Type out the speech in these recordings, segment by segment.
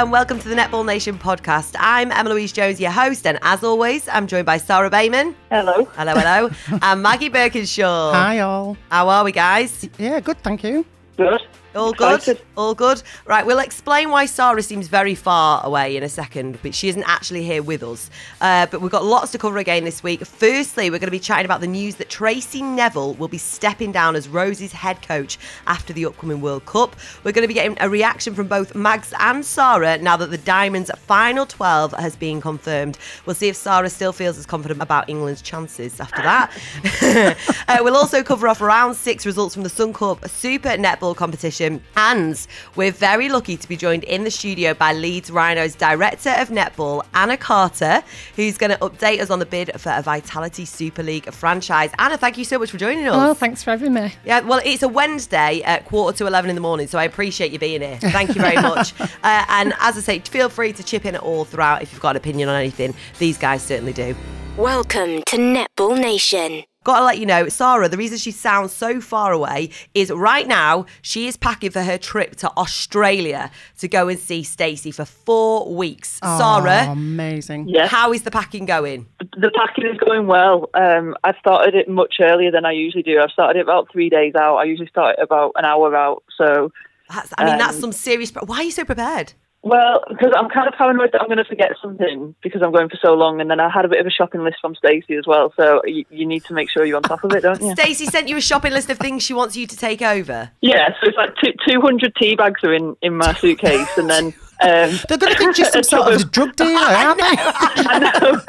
and welcome to the Netball Nation podcast. I'm Emma Louise Jones, your host, and as always, I'm joined by Sarah Bayman. Hello. Hello, hello. and Maggie Birkinshaw. Hi, all. How are we, guys? Yeah, good, thank you. Good. All good? All good? Right, we'll explain why Sarah seems very far away in a second, but she isn't actually here with us. Uh, but we've got lots to cover again this week. Firstly, we're going to be chatting about the news that Tracey Neville will be stepping down as Rose's head coach after the upcoming World Cup. We're going to be getting a reaction from both Mags and Sarah now that the Diamonds' final 12 has been confirmed. We'll see if Sarah still feels as confident about England's chances after that. uh, we'll also cover off round six results from the Suncorp Super Netball competition. And we're very lucky to be joined in the studio by Leeds Rhinos Director of Netball, Anna Carter, who's going to update us on the bid for a Vitality Super League franchise. Anna, thank you so much for joining us. Oh, thanks for having me. Yeah, well, it's a Wednesday at quarter to 11 in the morning, so I appreciate you being here. Thank you very much. uh, and as I say, feel free to chip in at all throughout if you've got an opinion on anything. These guys certainly do. Welcome to Netball Nation. Got to let you know, Sarah, the reason she sounds so far away is right now she is packing for her trip to Australia to go and see Stacey for four weeks. Oh, Sarah, amazing. Yes. how is the packing going? The packing is going well. Um, I started it much earlier than I usually do. I've started it about three days out. I usually start it about an hour out. So, That's, I mean, that's Um, some serious. Why are you so prepared? Well, because I'm kind of paranoid that I'm going to forget something because I'm going for so long. And then I had a bit of a shopping list from Stacey as well. So you, you need to make sure you're on top of it, don't you? Stacey sent you a shopping list of things she wants you to take over. Yeah. So it's like two, 200 tea bags are in, in my suitcase, and then. Um, They're going to think you're some a sort of drug dealer, aren't they? I know.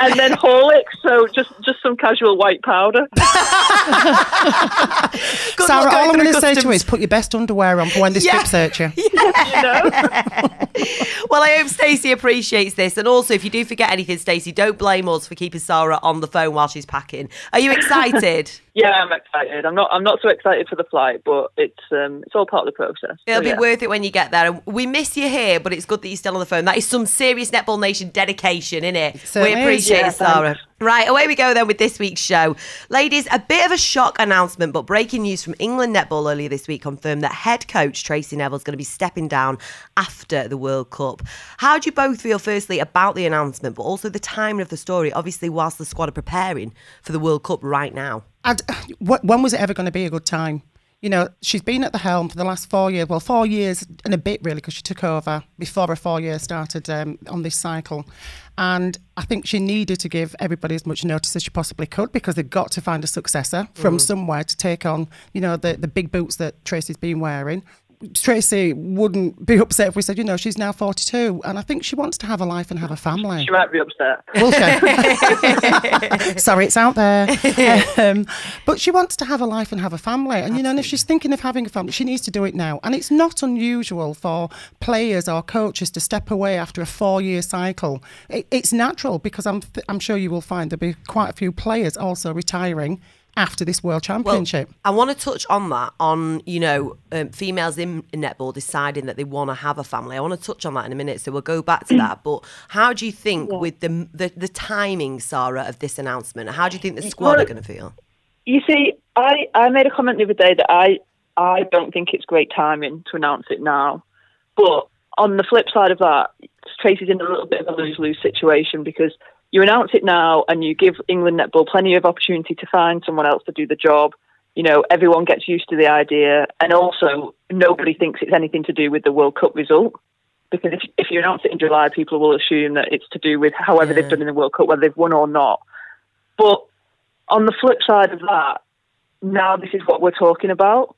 and then Horlicks, so just just some casual white powder. Sarah, all I'm going to say to you is put your best underwear on for when this Yeah. strip search you. You know. Well, I hope Stacey appreciates this. And also, if you do forget anything, Stacey, don't blame us for keeping Sarah on the phone while she's packing. Are you excited? Yeah, I'm excited. I'm not. I'm not so excited for the flight, but it's um, it's all part of the process. It'll So, be yeah. worth it when you get there. And we miss you here, but it's good that you're still on the phone. That is some serious Netball Nation dedication, isn't it? We certainly appreciate Yeah, it, Sarah. thanks. Right, away we go then with this week's show. Ladies, a bit of a shock announcement, but breaking news from England Netball earlier this week confirmed that head coach Tracey Neville is going to be stepping down after the World Cup. How do you both feel, firstly, about the announcement, but also the timing of the story, obviously, whilst the squad are preparing for the World Cup right now? I'd, uh, when was it ever going to be a good time? You know, she's been at the helm for the last four years. Well, four years and a bit, really, because she took over before her four years started um, on this cycle. And I think she needed to give everybody as much notice as she possibly could because they've got to find a successor from somewhere to take on, you know, the, the big boots that Tracey's been wearing. Tracey wouldn't be upset if we said, you know, she's now 42 and I think she wants to have a life and have a family. She might be upset. Will she? Sorry, it's out there. Um, but she wants to have a life and have a family. And, you know, and if she's thinking of having a family, she needs to do it now. And it's not unusual for players or coaches to step away after a four year cycle. It, it's natural because I'm, th- I'm sure you will find there'll be quite a few players also retiring after this World Championship. I want to touch on that, on, you know, um, females in netball deciding that they want to have a family. I want to touch on that in a minute, so we'll go back to that. But how do you think, with the, the the timing, Sarah, of this announcement, how do you think the squad are going to feel? You see, I, I made a comment the other day that I I don't think it's great timing to announce it now. But on the flip side of that, Tracey's in a little bit of a lose lose situation because you announce it now and you give England netball plenty of opportunity to find someone else to do the job. You know, everyone gets used to the idea, and also nobody thinks it's anything to do with the World Cup result. Because if, if you announce it in July, people will assume that it's to do with however they've done in the World Cup, whether they've won or not. But on the flip side of that, now this is what we're talking about.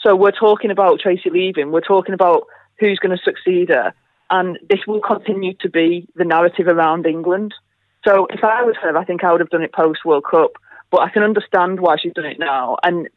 So we're talking about Tracey leaving. We're talking about who's going to succeed her. And this will continue to be the narrative around England. So if I was her, I think I would have done it post World Cup. But I can understand why she's done it now. And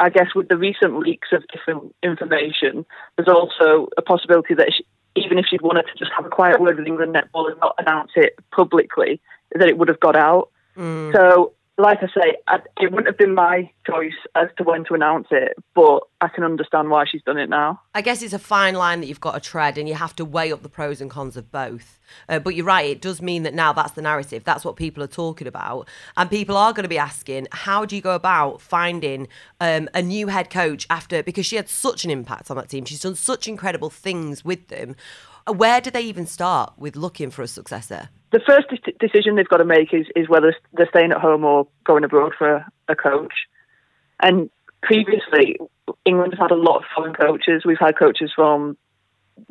I guess with the recent leaks of different information, there's also a possibility that she, even if she'd wanted to just have a quiet word with England netball and not announce it publicly, that it would have got out. Mm. So, like I say, I, it wouldn't have been my choice as to when to announce it, but I can understand why she's done it now. I guess it's a fine line that you've got to tread, and you have to weigh up the pros and cons of both. Uh, but you're right; it does mean that now that's the narrative. That's what people are talking about, and people are going to be asking, how do you go about finding um, a new head coach after? Because she had such an impact on that team. She's done such incredible things with them. Where do they even start with looking for a successor? The first de- decision they've got to make is, is whether they're staying at home or going abroad for a, a coach. And previously, England has had a lot of foreign coaches. We've had coaches from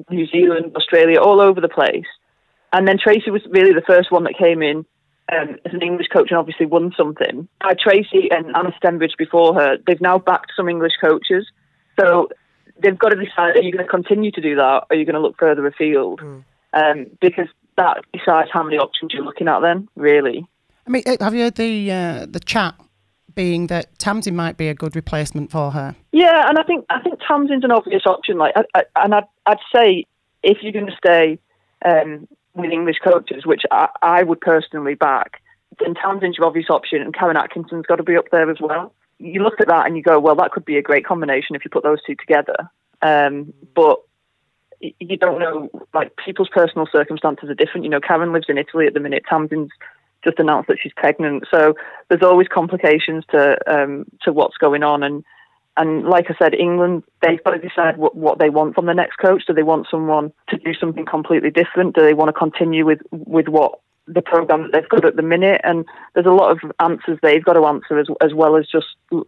New Zealand, Australia, all over the place. And then Tracey was really the first one that came in um, as an English coach and obviously won something. Uh, Tracey and Anna Stembridge before her, they've now backed some English coaches. So they've got to decide are you going to continue to do that or are you going to look further afield? Mm. Um, because that decides how many options you're looking at then, really. I mean, eh, have you heard the, uh, the chat being that Tamsin might be a good replacement for her? Yeah, and I think I think Tamsin's an obvious option. Like, I, I, and I'd, I'd say if you're going to stay um, with English coaches, which I, I would personally back, then Tamsin's your obvious option, and Karen Atkinson's got to be up there as well. You look at that and you go, well, that could be a great combination if you put those two together. Um, but you don't know, like people's personal circumstances are different. You know, Karen lives in Italy at the minute. Tamsin's just announced that she's pregnant, so there's always complications to um, to what's going on. And and like I said, England, they've got to decide what, what they want from the next coach. Do they want someone to do something completely different? Do they want to continue with, with what the program that they've got at the minute? And there's a lot of answers they've got to answer as, as well as just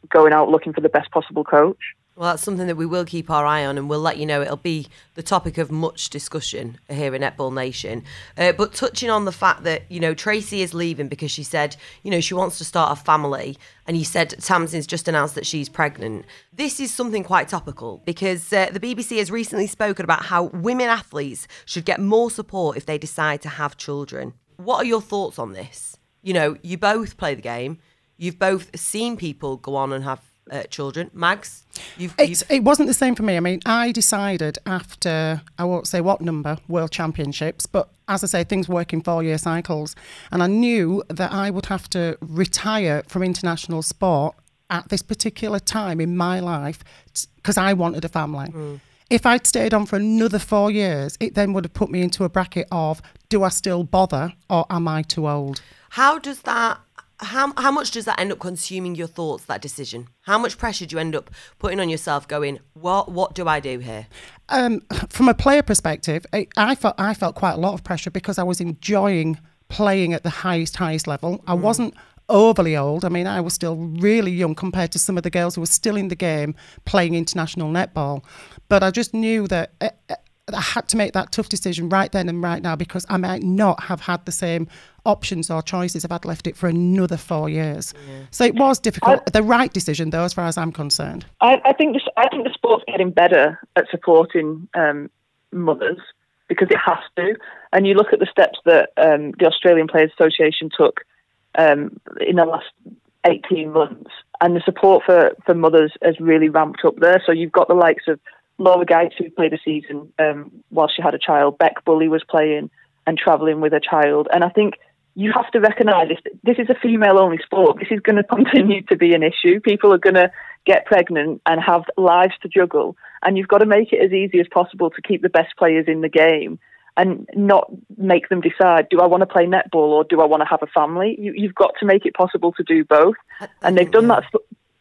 going out looking for the best possible coach. Well, that's something that we will keep our eye on, and we'll let you know. It'll be the topic of much discussion here in Netball Nation. Uh, but touching on the fact that you know Tracey is leaving because she said you know she wants to start a family, and you said Tamsin's just announced that she's pregnant. This is something quite topical because uh, the BBC has recently spoken about how women athletes should get more support if they decide to have children. What are your thoughts on this? You know, you both play the game. You've both seen people go on and have uh, children. Mags, you've, you've... it wasn't the same for me. I mean, I decided after I won't say what number World Championships, but as I say, things work in four-year cycles, and I knew that I would have to retire from international sport at this particular time in my life because I wanted a family. Mm. If I'd stayed on for another four years, it then would have put me into a bracket of do I still bother or am I too old? How does that how how much does that end up consuming your thoughts that decision? How much pressure do you end up putting on yourself going what what do i do here? Um, from a player perspective I, I, felt i felt quite a lot of pressure because i was enjoying playing at the highest highest level. I mm. wasn't overly old. I mean i was still really young compared to some of the girls who were still in the game playing international netball. But i just knew that uh, I had to make that tough decision right then and right now because I might not have had the same options or choices if I'd left it for another four years. Yeah. So it was difficult. I, the right decision, though, as far as I'm concerned. I, I think this, I think the sport's getting better at supporting um, mothers because it has to. And you look at the steps that um, the Australian Players Association took um, in the last 18 months, and the support for, for mothers has really ramped up there. So you've got the likes of Laura Geitz, who played a season um, while she had a child. Bec Bulley was playing and travelling with a child. And I think you have to recognise this. This is a female-only sport. This is going to continue to be an issue. People are going to get pregnant and have lives to juggle, and you've got to make it as easy as possible to keep the best players in the game and not make them decide: do I want to play netball or do I want to have a family? You, have got to make it possible to do both, and they've done that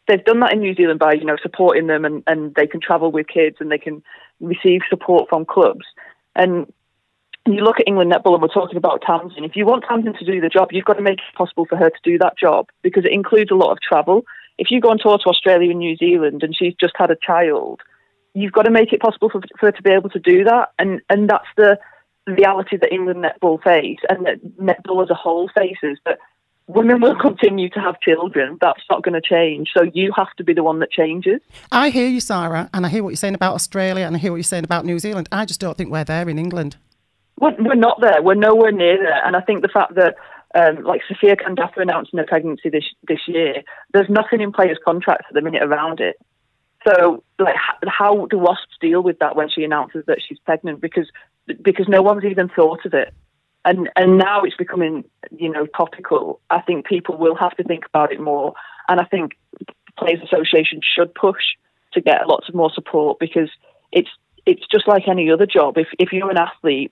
they've done that in New Zealand by you know supporting them and, and they can travel with kids and they can receive support from clubs. And you look at England netball and we're talking about Tamsin. If you want Tamsin to do the job, you've got to make it possible for her to do that job because it includes a lot of travel. If you go on tour to Australia and New Zealand and she's just had a child, you've got to make it possible for, for her to be able to do that. And and that's the reality that England netball face and that netball as a whole faces. That women will continue to have children. That's not going to change. So you have to be the one that changes. I hear you, Sarah, and I hear what you're saying about Australia and I hear what you're saying about New Zealand. I just don't think we're there in England. We're, we're not there. We're nowhere near there. And I think the fact that, um, like Sophia Candappa announcing her pregnancy this this year, there's nothing in players' contracts at the minute around it. So, like, how do Wasps deal with that when she announces that she's pregnant? Because because no one's even thought of it and and now it's becoming you know topical. I think people will have to think about it more, and I think Players Association should push to get lots of more support because it's it's just like any other job. If if you're an athlete,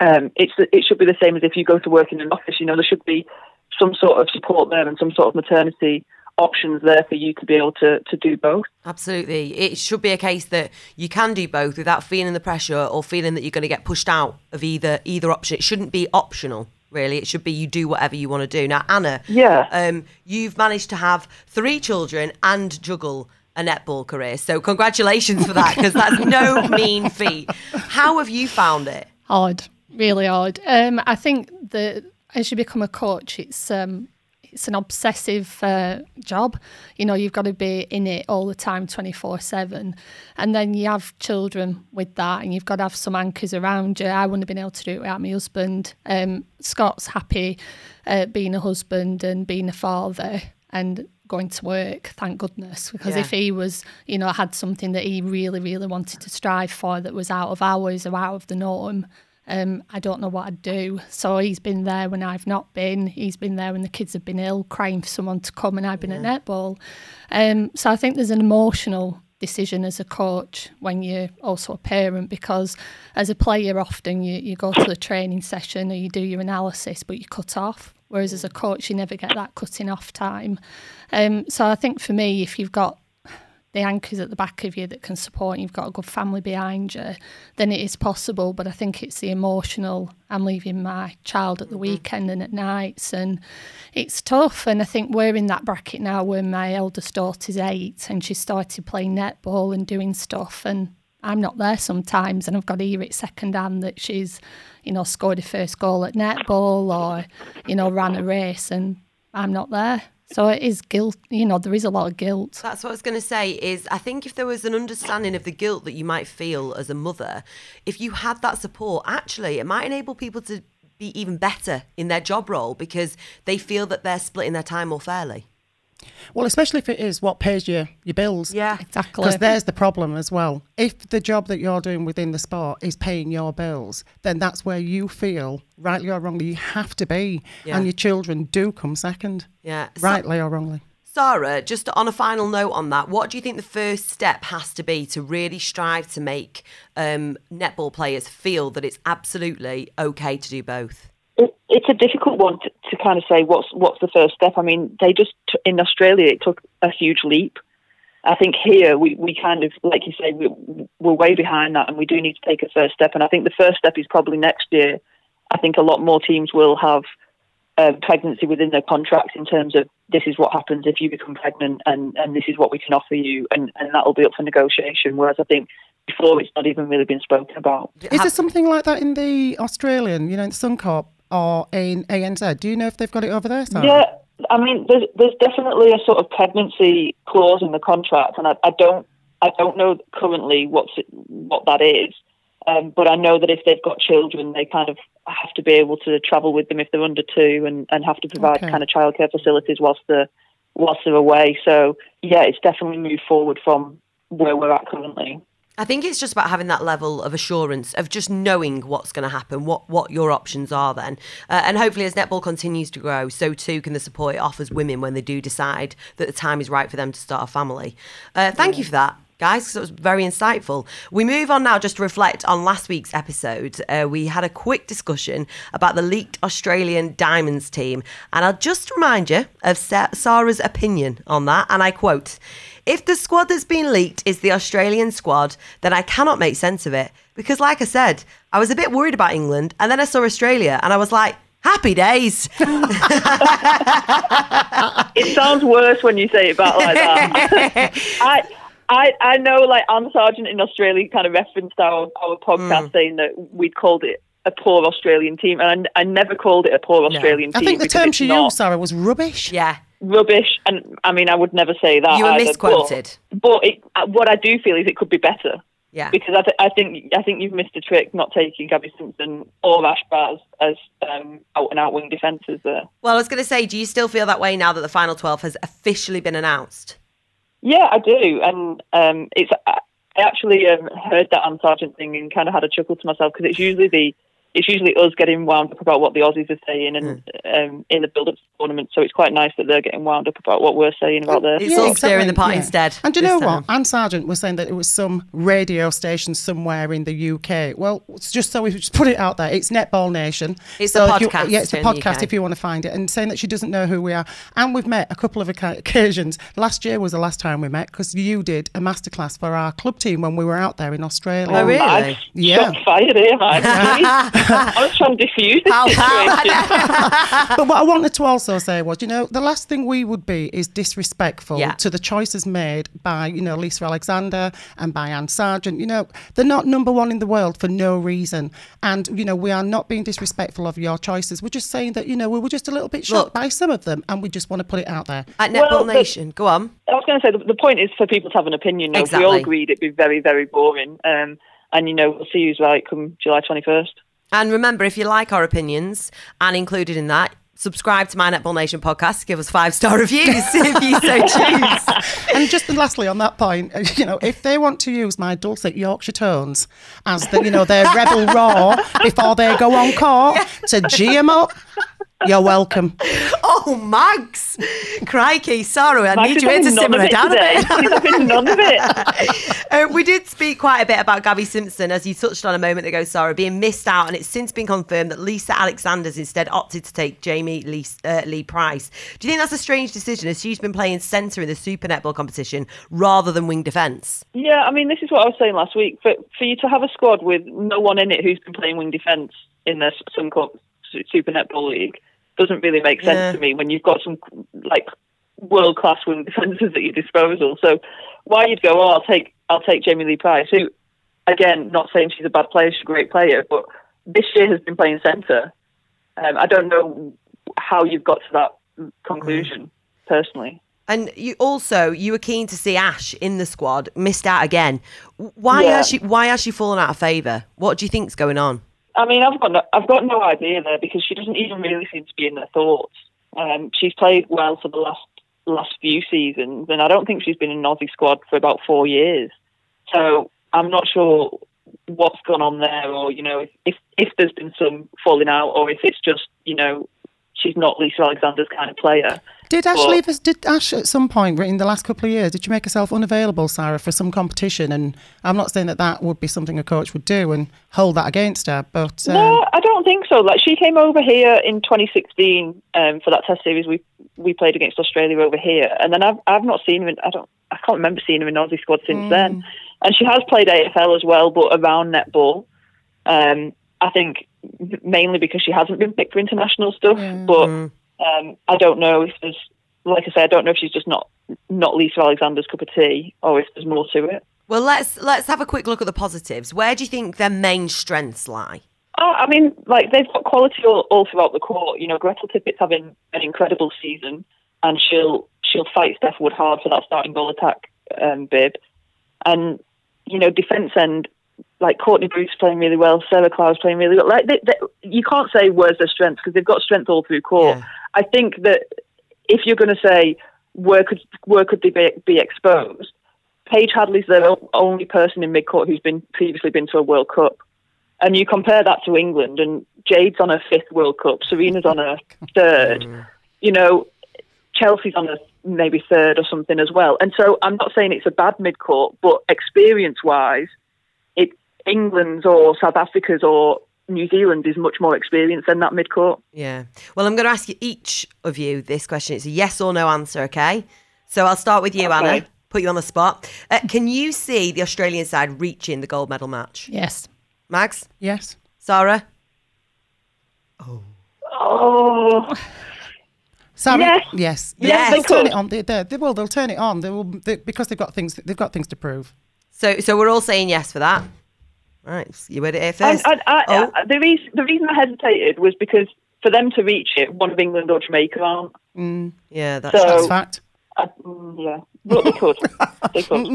um, it's it should be the same as if you go to work in an office. You know, there should be some sort of support there and some sort of maternity options there for you to be able to, to do both. Absolutely. It should be a case that you can do both without feeling the pressure or feeling that you're going to get pushed out of either either option. It shouldn't be optional. Really, it should be you do whatever you want to do. Now, Anna, Yeah. um, you've managed to have three children and juggle a netball career. So, congratulations for that because that's no mean feat. How have you found it? Hard, really hard. Um, I think that as you become a coach, it's um, it's an obsessive uh, job. You know, you've got to be in it all the time, twenty four seven, and then you have children with that, and you've got to have some anchors around you. I wouldn't have been able to do it without my husband. Um, Scott's happy uh, being a husband and being a father, and going to work, thank goodness. Because Yeah. if he was, you know, had something that he really, really wanted to strive for that was out of hours or out of the norm, um, I don't know what I'd do. So he's been there when I've not been. He's been there when the kids have been ill, crying for someone to come, and I've been at netball. Um, so I think there's an emotional decision as a coach when you're also a parent because as a player often you, you go to the training session or you do your analysis but you cut off whereas as a coach you never get that cutting off time um, so i think for me if you've got the anchors at the back of you that can support and you've got a good family behind you, then it is possible. But I think it's the emotional. I'm leaving my child at the mm-hmm. weekend and at nights, and it's tough. And I think we're in that bracket now where my eldest daughter's eight and she started playing netball and doing stuff. And I'm not there sometimes, and I've got to hear it secondhand that she's, you know, scored her first goal at netball or, you know, ran a race, and I'm not there. So it is guilt. You know, there is a lot of guilt. That's what I was going to say. Is I think if there was an understanding of the guilt that you might feel as a mother, if you had that support, actually, it might enable people to be even better in their job role because they feel that they're splitting their time more fairly. Well, especially if it is what pays your, your bills. Yeah. Exactly. Because there's the problem as well. If the job that you're doing within the sport is paying your bills, then that's where you feel, rightly or wrongly, you have to be. Yeah. And your children do come second, Yeah. So- rightly or wrongly. Sarah, just on a final note on that, what do you think the first step has to be to really strive to make um, netball players feel that it's absolutely okay to do both? It, it's a difficult one to, to kind of say what's what's the first step. I mean, they just in Australia it took a huge leap. I think here we, we kind of like you say we, we're way behind that, and we do need to take a first step. And I think the first step is probably next year. I think a lot more teams will have um, pregnancy within their contracts in terms of this is what happens if you become pregnant, and, and this is what we can offer you, and, and that will be up for negotiation. Whereas I think before it's not even really been spoken about. Is there something like that in the Australian, you know, in Suncorp or in ANZ? Do you know if they've got it over there? Sarah? Yeah, I mean, there's there's definitely a sort of pregnancy clause in the contract, and I, I don't I don't know currently what's it, what that is, um, but I know that if they've got children, they kind of have to be able to travel with them if they're under two, and, and have to provide Okay. kind of childcare facilities whilst they're whilst they're away. So yeah, it's definitely moved forward from where we're at currently. I think it's just about having that level of assurance of just knowing what's going to happen, what what your options are then, uh, and hopefully as netball continues to grow, so too can the support it offers women when they do decide that the time is right for them to start a family. Uh, thank you for that. Guys, 'cause it was very insightful. We move on now just to reflect on last week's episode. Uh, we had a quick discussion about the leaked Australian Diamonds team, and I'll just remind you of Sa- Sarah's opinion on that. And I quote If the squad that's been leaked is the Australian squad, then I cannot make sense of it. Because, like I said, I was a bit worried about England, and then I saw Australia, and I was like, happy days. It sounds worse when you say it back like that. I, I, I know, like Anne Sargeant in Australia kind of referenced our, our podcast saying that we'd called it a poor Australian team, and I, I never called it a poor Australian I team. I think the term she used, Sarah, was rubbish. yeah. rubbish, and I mean, I would never say that. You were either, misquoted. But, but it, uh, what I do feel is it could be better. Yeah. Because I, th- I think I think you've missed a trick not taking Gabby Simpson or Ash Baz as um, out and out wing defences there. Well, I was going to say, do you still feel that way now that the final 12 has officially been announced? Yeah, I do, and um, it's I actually um, heard that Anne Sargeant thing and kind of had a chuckle to myself because it's usually the it's usually us getting wound up about what the Aussies are saying and Hmm. um, in the build-up to the tournament. So it's quite nice that they're getting wound up about what we're saying about their. It's Yeah, all stirring the pot yeah. instead. And do you know time. what? Anne Sargeant was saying that it was some radio station somewhere in the UK. Well, it's just so we just put it out there, it's Netball Nation. It's so the if you- podcast yeah, it's the in the podcast if you want to find it. And saying that she doesn't know who we are. And we've met a couple of occasions. Last year was the last time we met because you did a masterclass for our club team when we were out there in Australia. Oh, really? I've Yeah. shot fired here, man. I was trying to defuse this Pow, pow. situation. but what I wanted to also say was, you know, the last thing we would be is disrespectful Yeah. to the choices made by, you know, Lisa Alexander and by Anne Sargeant. You know, they're not number one in the world for no reason. And, you know, we are not being disrespectful of your choices. We're just saying that, you know, we were just a little bit shocked Look. by some of them and we just want to put it out there. At Netball Well, but- Nation, go on. I was going to say the, the point is for people to have an opinion. Though. We all agreed it'd be very, very boring. Um, and you know, we'll see who's right come July twenty first. And remember, if you like our opinions, and included in that, subscribe to my Netball Nation podcast. Give us five star reviews if you so choose. and just lastly on that point, uh, you know, if they want to use my dulcet Yorkshire tones as the, you know, their rebel roar before they go on court to G 'em up, you're welcome. Oh, Mags! Crikey, sorry, I Max need you here to having none simmer of it it down a bit. None of it. Uh, we did speak quite a bit about Gabby Simpson, as you touched on a moment ago, Sarah, being missed out, and it's since been confirmed that Lisa Alexander's instead opted to take Jamie Lee, uh, Lee Price. Do you think that's a strange decision, as she's been playing centre in the Super Netball competition rather than wing defence? Yeah, I mean, this is what I was saying last week. For for you to have a squad with no one in it who's been playing wing defence in the Suncorp Su- Super Netball League doesn't really make sense Yeah. to me when you've got some like world class wing defenders at your disposal. So why you'd go, oh, I'll take I'll take Jamie Lee Price, who again, not saying she's a bad player, she's a great player, but this year has been playing centre. Um, I don't know how you've got to that conclusion personally. And you also you were keen to see Ash in the squad, missed out again. Why Yeah. has she why has she fallen out of favour? What do you think's going on? I mean, I've got no, I've got no idea there because she doesn't even really seem to be in their thoughts. Um, she's played well for the last last few seasons, and I don't think she's been in Aussie squad for about four years. So I'm not sure what's gone on there, or you know, if if, if there's been some falling out, or if it's just you know she's not Lisa Alexander's kind of player. Did Ash Well- leave us? Did Ash at some point in the last couple of years? Did you make herself unavailable, Sarah, for some competition? And I'm not saying that that would be something a coach would do and hold that against her, but um, No, I don't think so. Like she came over here in 2016 um, for that test series we we played against Australia over here, and then I've I've not seen her. In, I don't I can't remember seeing her in Aussie squad since then. And she has played AFL as well, but around netball. Um, I think mainly because she hasn't been picked for international stuff. But um, I don't know if there's like I say, I don't know if she's just not not Lisa Alexander's cup of tea, or if there's more to it. Well, let's let's have a quick look at the positives. Where do you think their main strengths lie? Oh, I mean, like they've got quality all, all throughout the court. You know, Gretel Tippett's having an incredible season, and she'll she'll fight Steph Wood hard for that starting goal attack um, bib. And you know, defence end like Courtney Bruce playing really well, Sarah Klau's playing really well. Like they, they, you can't say where's their strength because they've got strength all through court. Yeah. I think that if you're going to say where could where could they be, be exposed, Paige Hadley's the only person in midcourt who's been previously been to a World Cup, and you compare that to England, and Jade's on her fifth World Cup, Serena's on her third. You know, Chelsea's on a maybe third or something as well. And so I'm not saying it's a bad midcourt, but experience wise, England's or South Africa's or New Zealand is much more experienced than that midcourt. Yeah. Well, I'm going to ask you each of you this question. It's a yes or no answer, okay? So I'll start with you, Okay. Anna. Put you on the spot. Uh, can you see the Australian side reaching the gold medal match? Yes. Mags, yes. Sarah, Oh, Oh. Sarah, Yes. yes, Yes. They'll turn it on. They, they, they will. They'll turn it on. They will they, because they've got things. They've got things to prove. So, so we're all saying yes for that. Right, you heard it here and, and I, oh, I, the reason the reason I hesitated was because for them to reach it, one of England or Jamaica aren't. yeah, that's so- That's fact. I, mm, yeah, but they could. they could.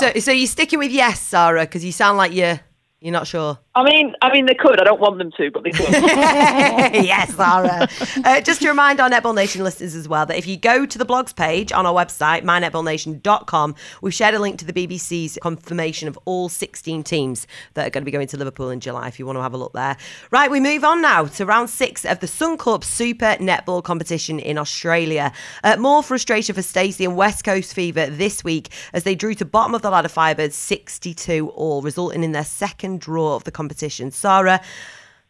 so. So you're sticking with yes, Sarah, because you sound like you're you're not sure. I mean, I mean, they could. I don't want them to, but they could. yes, Sarah. Uh, just to remind our Netball Nation listeners as well that if you go to the blogs page on our website, mynetballnation.com, we've shared a link to the BBC's confirmation of all 16 teams that are going to be going to Liverpool in July if you want to have a look there. Right, we move on now to round six of the Suncorp Super Netball competition in Australia. Uh, more frustration for Stacey and West Coast Fever this week as they drew to bottom of the ladder Firebirds 62 all, resulting in their second draw of the competition. Sarah,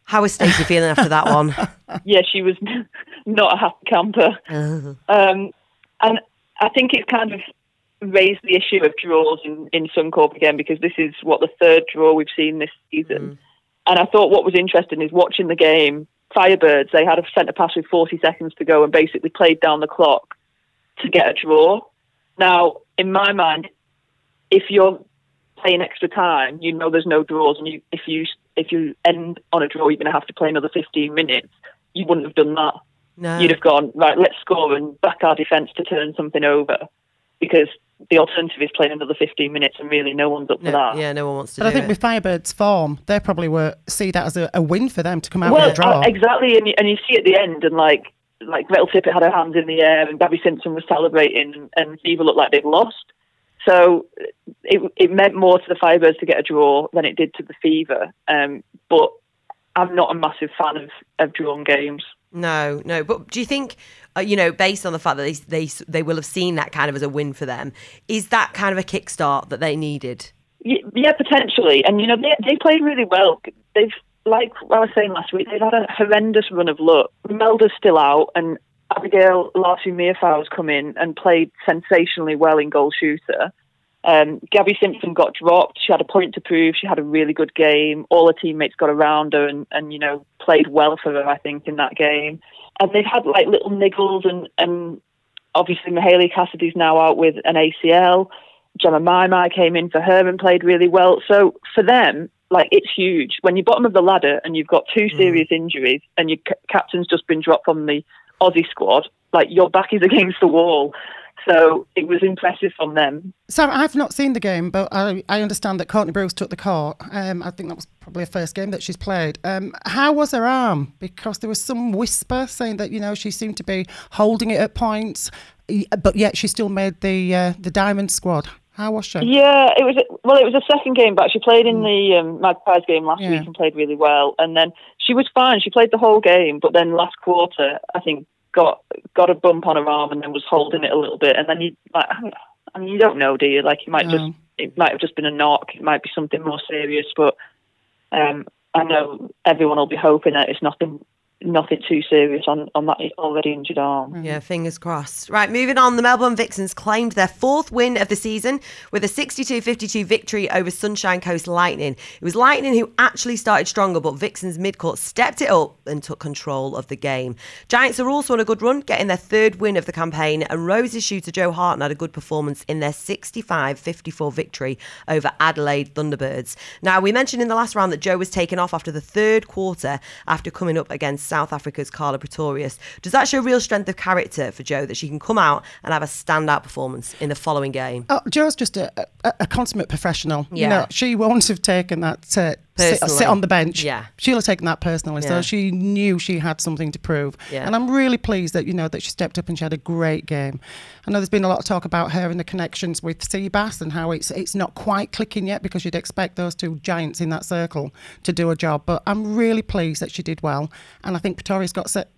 how is Stacey feeling after that one? yeah, she was not a happy camper. Um, and I think it's kind of raised the issue of draws in, in Suncorp again because this is what the third draw we've seen this season. And I thought what was interesting is watching the game. Firebirds, they had a centre pass with 40 seconds to go and basically played down the clock to get a draw. Now, in my mind, if you're playing extra time, you know there's no draws, and you, if you if you end on a draw, you're going to have to play another 15 minutes. You wouldn't have done that. No. You'd have gone right. Let's score and back our defence to turn something over, because the alternative is playing another 15 minutes, and really no one's up for that. yeah, no one wants to But I think it. with Firebirds' form, they probably were see that as a, a win for them to come out Well, with a draw. uh, exactly, and you, and you see at the end, and like like Gretel Tippett had her hands in the air, and Gabby Simpson was celebrating, and, and Fever looked like they'd lost. So it it meant more to the Firebirds to get a draw than it did to the Fever. Um, but I'm not a massive fan of, of drawn games. No, no. But do you think, uh, you know, based on the fact that they, they they will have seen that kind of as a win for them, is that kind of a kickstart that they needed? Yeah, potentially. And you know, they they played really well. They've like I was saying last week, they've had a horrendous run of luck. Melda's still out, and Abigail Latu-Meafou's come in and played sensationally well in goal shooter. Um, Gabby Simpson got dropped. She had a point to prove. She had a really good game. All her teammates got around her and, and you know played well for her. I think in that game, and they've had like little niggles and and obviously Mahalia Cassidy's now out with an ACL. Jemma Mi Mi came in for her and played really well. So for them, like it's huge when you're bottom of the ladder and you've got two serious injuries and your c- captain's just been dropped from the Aussie squad. Like your back is against the wall. So it was impressive from them. So I've not seen the game, but I, I understand that Courtney Bruce took the court. Um, I think that was probably her first game that she's played. Um, how was her arm? Because there was some whisper saying that you know she seemed to be holding it at points, but yet she still made the uh, the diamond squad. How was she? Yeah, it was well. It was a second game back. She played in the um, Magpies game last Yeah. week and played really well. And then she was fine. She played the whole game, but then last quarter, I think got got a bump on her arm and then was holding it a little bit. And then you like, I mean, you don't know, do you? Like, it might No. just it might have just been a knock. It might be something more serious. But um, I know everyone will be hoping that it's nothing nothing too serious on on that already injured arm. Mm. Yeah, fingers crossed. Right, moving on. The Melbourne Vixens claimed their fourth win of the season with a 62 52 victory over Sunshine Coast Lightning. It was Lightning who actually started stronger, but Vixens midcourt stepped it up and took control of the game. Giants are also on a good run, getting their third win of the campaign, and Roses shooter Jo Harten had a good performance in their 65 54 victory over Adelaide Thunderbirds. Now, we mentioned in the last round that Joe was taken off after the third quarter after coming up against South Africa's Karla Pretorius. Does that show real strength of character for Jo that she can come out and have a standout performance in the following game? Oh, Jo's just a, a, a consummate professional. You Yeah. know, she won't have taken that uh, sit, sit on the bench. Yeah. She'll have taken that personally. Yeah. So she knew she had something to prove. Yeah. And I'm really pleased that, you know, that she stepped up and she had a great game. I know there's been a lot of talk about her and the connections with Seabass and how it's it's not quite clicking yet because you'd expect those two giants in that circle to do a job. But I'm really pleased that she did well. And I think Pretorius got set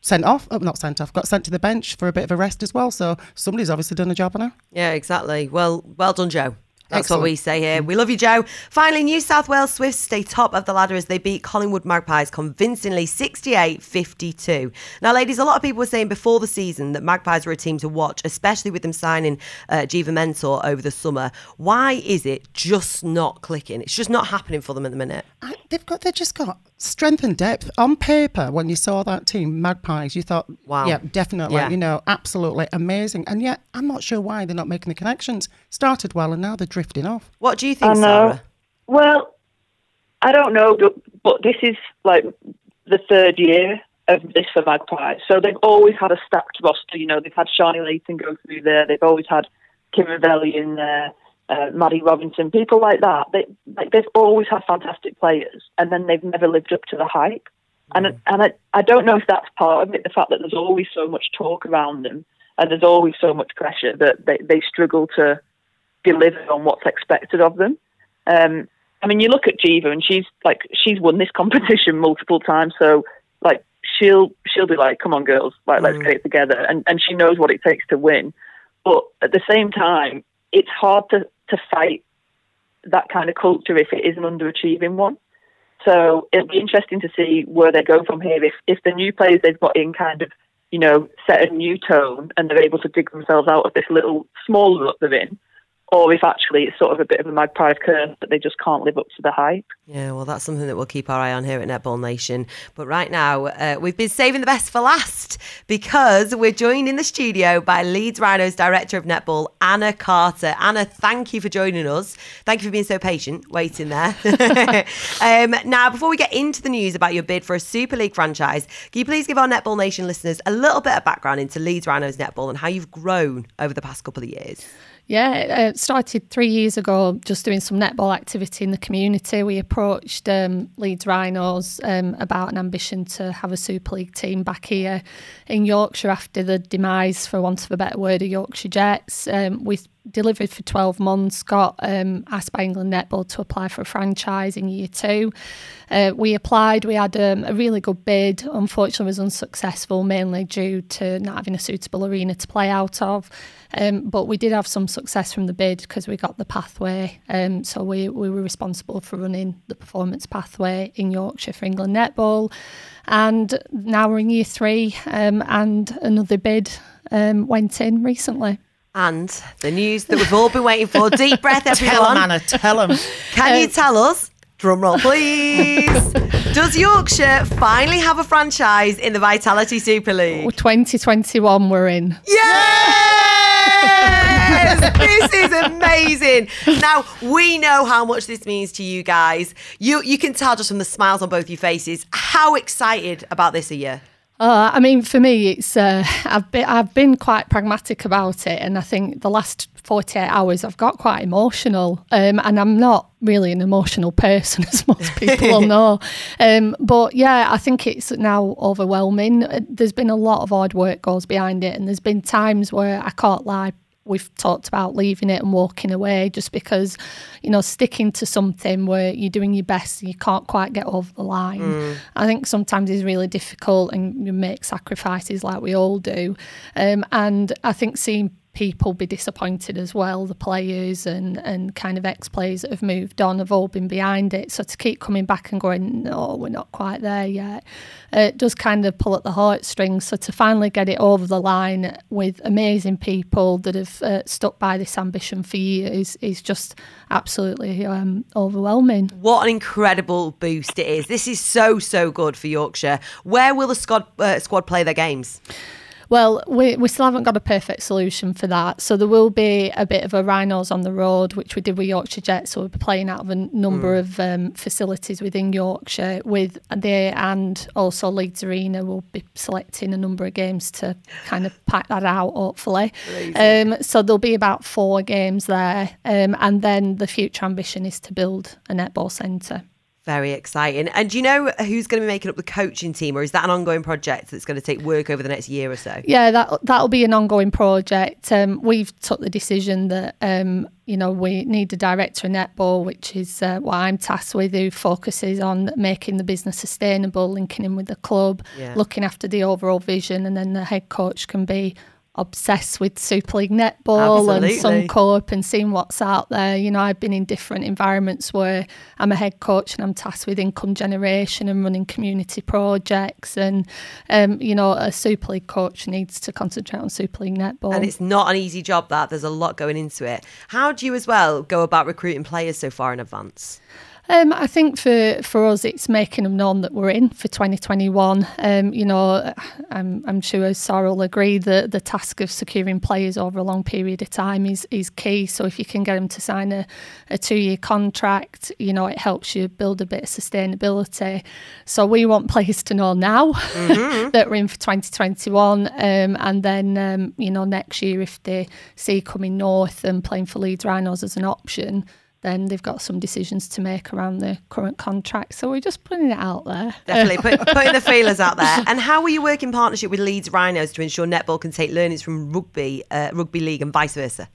sent off, oh, not sent off, got sent to the bench for a bit of a rest as well. So somebody's obviously done a job on her. Yeah, exactly. Well, well done, Jo. That's what we say here. We love you, Jo. Finally, New South Wales Swifts stay top of the ladder as they beat Collingwood Magpies convincingly 68 52. Now, ladies, a lot of people were saying before the season that Magpies were a team to watch, especially with them signing uh, Geva Mentor over the summer. Why is it just not clicking? It's just not happening for them at the minute. I, they've got they've just got strength and depth on paper. When you saw that team, Magpies, you thought, Wow. yeah, definitely, Yeah. you know, absolutely amazing. And yet, I'm not sure why they're not making the connections. Started well, and now they're drifting off. What do you think, I know. Sarah? Well, I don't know, but, but this is like the third year of this for Magpies. So they've always had a stacked roster. You know, they've had Sharni Layton go through there. They've always had Kim Ravaillion in there. uh, Maddie Robinson, people like that. They like they've always had fantastic players, and then they've never lived up to the hype. And and I, I don't know if that's part of it, the fact that there's always so much talk around them, and there's always so much pressure that they, they struggle to deliver on what's expected of them. Um, I mean, you look at Geva, and she's like she's won this competition multiple times, so like she'll she'll be like, "Come on, girls, like let's get it together," and and she knows what it takes to win. But at the same time, it's hard to to fight that kind of culture if it is an underachieving one. So it'll be interesting to see where they go from here. If if the new players they've got in kind of you know set a new tone and they're able to dig themselves out of this little small rut they're in, or if actually it's sort of a bit of a magpie curse that they just can't live up to the hype. Yeah, well, that's something that we'll keep our eye on here at Netball Nation. But right now, uh, we've been saving the best for last because we're joined in the studio by Leeds Rhinos Director of Netball, Anna Carter. Anna, thank you for joining us. Thank you for being so patient, waiting there. um, now, before we get into the news about your bid for a Super League franchise, can you please give our Netball Nation listeners a little bit of background into Leeds Rhinos Netball and how you've grown over the past couple of years? Yeah, it started three years ago just doing some netball activity in the community. We approached um, Leeds Rhinos um, about an ambition to have a Super League team back here in Yorkshire after the demise, for want of a better word, of Yorkshire Jets. Um, we delivered for 12 months, got um, asked by England Netball to apply for a franchise in year two. Uh, we applied, we had um, a really good bid, unfortunately was unsuccessful, mainly due to not having a suitable arena to play out of. Um, but we did have some success from the bid because we got the pathway. Um, so we, we were responsible for running the performance pathway in Yorkshire for England Netball. And now we're in year three, um, and another bid um, went in recently. And the news that we've all been waiting for. Deep breath, everyone. Tell them, Anna, tell them. Can you um, tell us, drum roll please, does Yorkshire finally have a franchise in the Vitality Super League? 2021 we're in. Yes! this is amazing. Now, we know how much this means to you guys. You you can tell just from the smiles on both your faces how excited about this are you? Uh, I mean, for me, it's uh, I've been I've been quite pragmatic about it, and I think the last forty eight hours I've got quite emotional, um, and I'm not really an emotional person, as most people will know. Um, but yeah, I think it's now overwhelming. There's been a lot of hard work goes behind it, and there's been times where I can't lie. We've talked about leaving it and walking away just because, you know, sticking to something where you're doing your best, and you can't quite get over the line. I think sometimes it's really difficult and you make sacrifices like we all do. Um, and I think seeing people be disappointed as well, the players and, and kind of ex players that have moved on have all been behind it. So to keep coming back and going, no, we're not quite there yet, it does kind of pull at the heartstrings. So to finally get it over the line with amazing people that have uh, stuck by this ambition for years is just absolutely um, overwhelming. What an incredible boost it is. This is so, so good for Yorkshire. Where will the squad, uh, squad play their games? Well, we, we still haven't got a perfect solution for that. So there will be a bit of a rhinos on the road, which we did with Yorkshire Jets. So we'll be playing out of a number of um, facilities within Yorkshire with they and also Leeds Arena will be selecting a number of games to kind of pack that out, hopefully. Um, so there'll be about four games there. Um, and then the future ambition is to build a netball centre. Very exciting. And do you know who's going to be making up the coaching team, or is that an ongoing project that's going to take work over the next year or so? Yeah, that that'll be an ongoing project. Um, we've took the decision that um, you know we need a director of netball, which is uh, what I'm tasked with, who focuses on making the business sustainable, linking in with the club, Yeah. looking after the overall vision, and then the head coach can be obsessed with Super League netball Absolutely. and Suncorp and seeing what's out there. You know, I've been in different environments where I'm a head coach and I'm tasked with income generation and running community projects. And, um, you know, a Super League coach needs to concentrate on Super League netball. And it's not an easy job, that. There's a lot going into it. How do you, as well, go about recruiting players so far in advance? Um, I think for, for us, it's making them known that we're in for 2021. Um, you know, I'm, I'm sure Sarah will agree that the task of securing players over a long period of time is, is key. So if you can get them to sign a, a two year contract, you know, it helps you build a bit of sustainability. So we want players to know now mm-hmm. that we're in for 2021. Um, and then, um, you know, next year, if they see coming north and playing for Leeds Rhinos as an option, then they've got some decisions to make around the current contract. So we're just putting it out there. Definitely, put, putting the feelers out there. And how will you work in partnership with Leeds Rhinos to ensure netball can take learnings from rugby, uh, rugby league, and vice versa?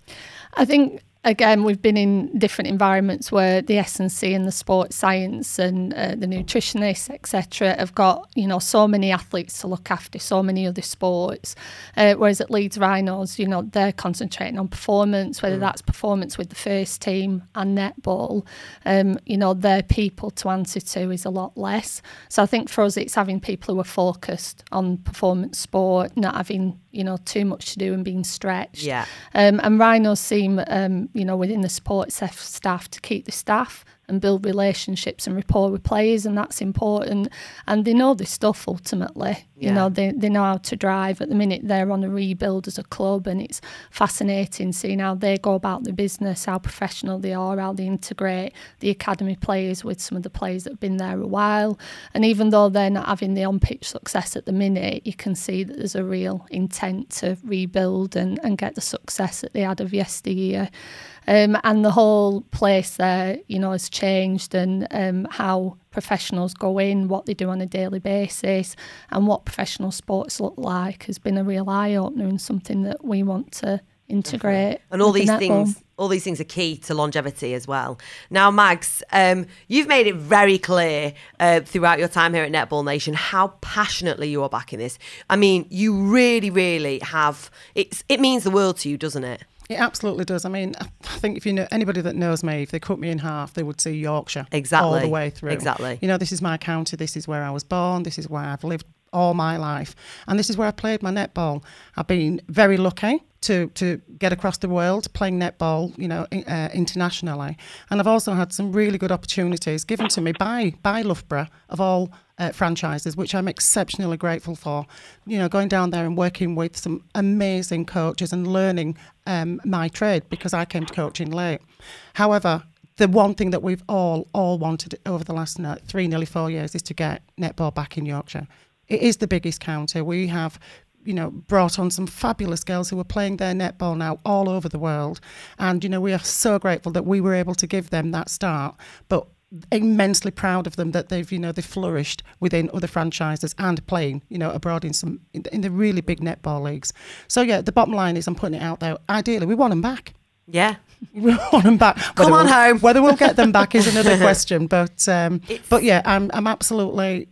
I think again, we've been in different environments where the S&C and the sports science and uh, the nutritionists, etc., have got you know so many athletes to look after, so many other sports. Uh, whereas at Leeds Rhinos, you know, they're concentrating on performance, whether mm. that's performance with the first team and netball. Um, you know, their people to answer to is a lot less. So I think for us, it's having people who are focused on performance sport, not having you know too much to do and being stretched. Yeah. Um, and Rhinos seem um, you know, within the support staff to keep the staff and build relationships and rapport with players, and that's important. And they know this stuff ultimately. Yeah. You know, they, they know how to drive. At the minute, they're on a rebuild as a club, and it's fascinating seeing how they go about the business, how professional they are, how they integrate the academy players with some of the players that have been there a while. And even though they're not having the on pitch success at the minute, you can see that there's a real intent to rebuild and, and get the success that they had of yesteryear. Um, and the whole place there, you know, has changed and um, how professionals go in, what they do on a daily basis, and what professional sports look like has been a real eye opener and something that we want to integrate. And all these things, all these things are key to longevity as well. Now, Mags, um, you've made it very clear uh, throughout your time here at Netball Nation how passionately you are backing this. I mean, you really, really have. It's it means the world to you, doesn't it? It absolutely does. I mean, I think if you know anybody that knows me, if they cut me in half, they would see Yorkshire exactly all the way through. Exactly. You know, this is my county. This is where I was born. This is where I've lived all my life, and this is where I played my netball. I've been very lucky to to get across the world playing netball, you know, uh, internationally, and I've also had some really good opportunities given to me by by Loughborough of all uh, franchises, which I'm exceptionally grateful for. You know, going down there and working with some amazing coaches and learning um, my trade because I came to coaching late. However, the one thing that we've all all wanted over the last three, nearly four years is to get netball back in Yorkshire. It is the biggest county. We have you know, brought on some fabulous girls who are playing their netball now all over the world. And, you know, we are so grateful that we were able to give them that start. But immensely proud of them that they've you know they flourished within other franchises and playing you know abroad in some in, in the really big netball leagues. So yeah the bottom line is i'm putting it out there. Ideally we want them back. Yeah. We want them back. Come on we'll, home. whether we'll get them back is another question but um but yeah i'm i'm absolutely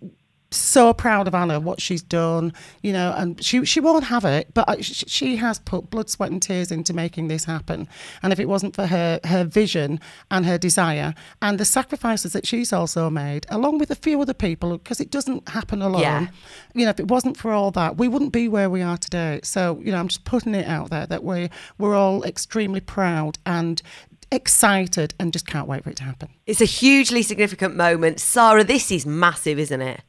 so proud of Anna, what she's done, you know, and she she won't have it, but she has put blood, sweat, and tears into making this happen. And if it wasn't for her her vision and her desire and the sacrifices that she's also made, along with a few other people, because it doesn't happen alone. Yeah. You know, if it wasn't for all that, we wouldn't be where we are today. So, you know, I'm just putting it out there that we we're all extremely proud and excited and just can't wait for it to happen. It's a hugely significant moment. Sarah, this is massive, isn't it?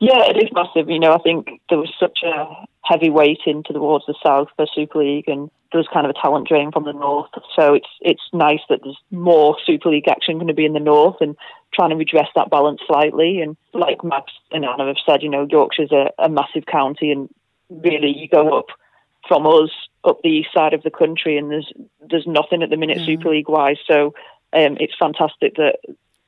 Yeah, it is massive. You know, I think there was such a heavy weight into towards the south for Super League, and there was kind of a talent drain from the north. So it's it's nice that there's more Super League action going to be in the north, and trying to redress that balance slightly. And like Mags and Anna have said, you know, Yorkshire's a, a massive county, and really you go up from us up the east side of the country, and there's there's nothing at the minute mm. Super League wise. So um, it's fantastic that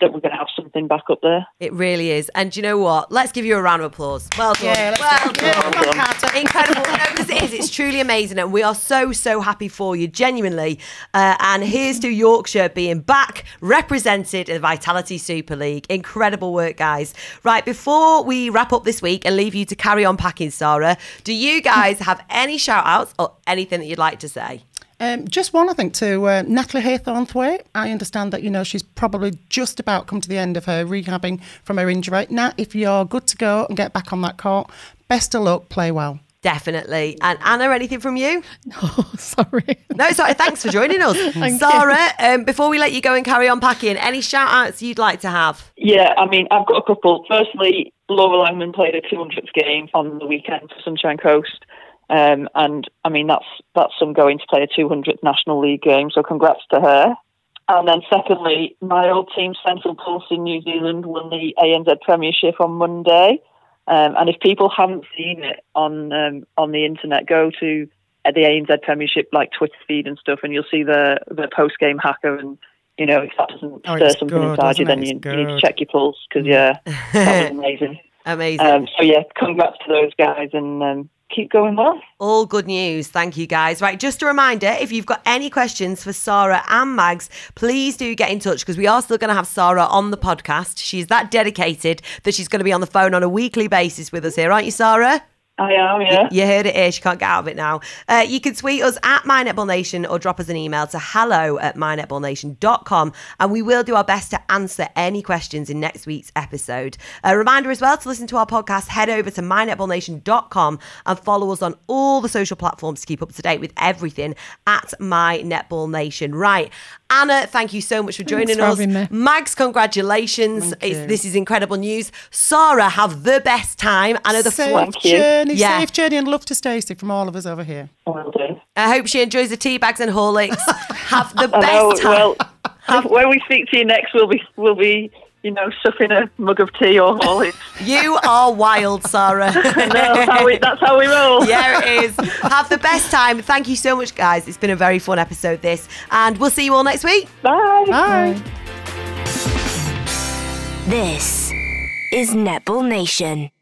that we're going to have something back up there. It really is. And you know what? Let's give you a round of applause. Well done. Yeah, well done. Yeah, well done. Incredible. Because no, it is. It's truly amazing. And we are so, so happy for you, genuinely. Uh, and here's to Yorkshire being back, represented in the Vitality Super League. Incredible work, guys. Right, before we wrap up this week and leave you to carry on packing, Sarah, do you guys have any shout outs or anything that you'd like to say? Um, just one, I think, to uh, Natalie Haythornthwaite. I understand that, you know, she's probably just about come to the end of her rehabbing from her injury. Nat, if you're good to go and get back on that court, best of luck, play well. Definitely. And Anna, anything from you? Oh, sorry. No, sorry. Thanks for joining us. Thank Sarah, um, before we let you go and carry on packing, any shout outs you'd like to have? Yeah, I mean, I've got a couple. Firstly, Laura Langman played a 200th game on the weekend for Sunshine Coast. Um, and I mean, that's that's some going to play a 200th National League game. So congrats to her. And then secondly, my old team, Central Pulse in New Zealand, won the ANZ Premiership on Monday. Um, and if people haven't seen it on um, on the internet, go to uh, the ANZ Premiership like Twitter feed and stuff, and you'll see the the post game haka. And you know, if that doesn't Oh, stir something good, inside you, then you, you need to check your pulse because yeah, that was amazing. Amazing. Um, so yeah, congrats to those guys and um, keep going well. All good news. Thank you, guys. Right, just a reminder if you've got any questions for Sarah and Mags, please do get in touch because we are still going to have Sarah on the podcast. She's that dedicated that she's going to be on the phone on a weekly basis with us here, aren't you, Sarah? I am, yeah. You heard it here. She can't get out of it now. Uh, you can tweet us at MyNetballNation or drop us an email to hello at MyNetballNation.com and we will do our best to answer any questions in next week's episode. A reminder as well to listen to our podcast, head over to MyNetballNation.com and follow us on all the social platforms to keep up to date with everything at My Netball Nation. Right. Anna, thank you so much for joining for us. me. Mags, congratulations. Thank It's, you. this is incredible news. Sarah, have the best time. I know the Safe Thank journey, Yeah. safe journey, and love to Stacey from all of us over here. Will do. I hope she enjoys the tea bags and Horlicks. Have the I know, best time. well, when we speak to you next, we'll be, we'll be, you know, sucking a mug of tea or all. you are wild, Sarah. that's, how we, that's how we roll. yeah, it is. Have the best time. Thank you so much, guys. It's been a very fun episode, this. And we'll see you all next week. Bye. Bye. This is Netball Nation.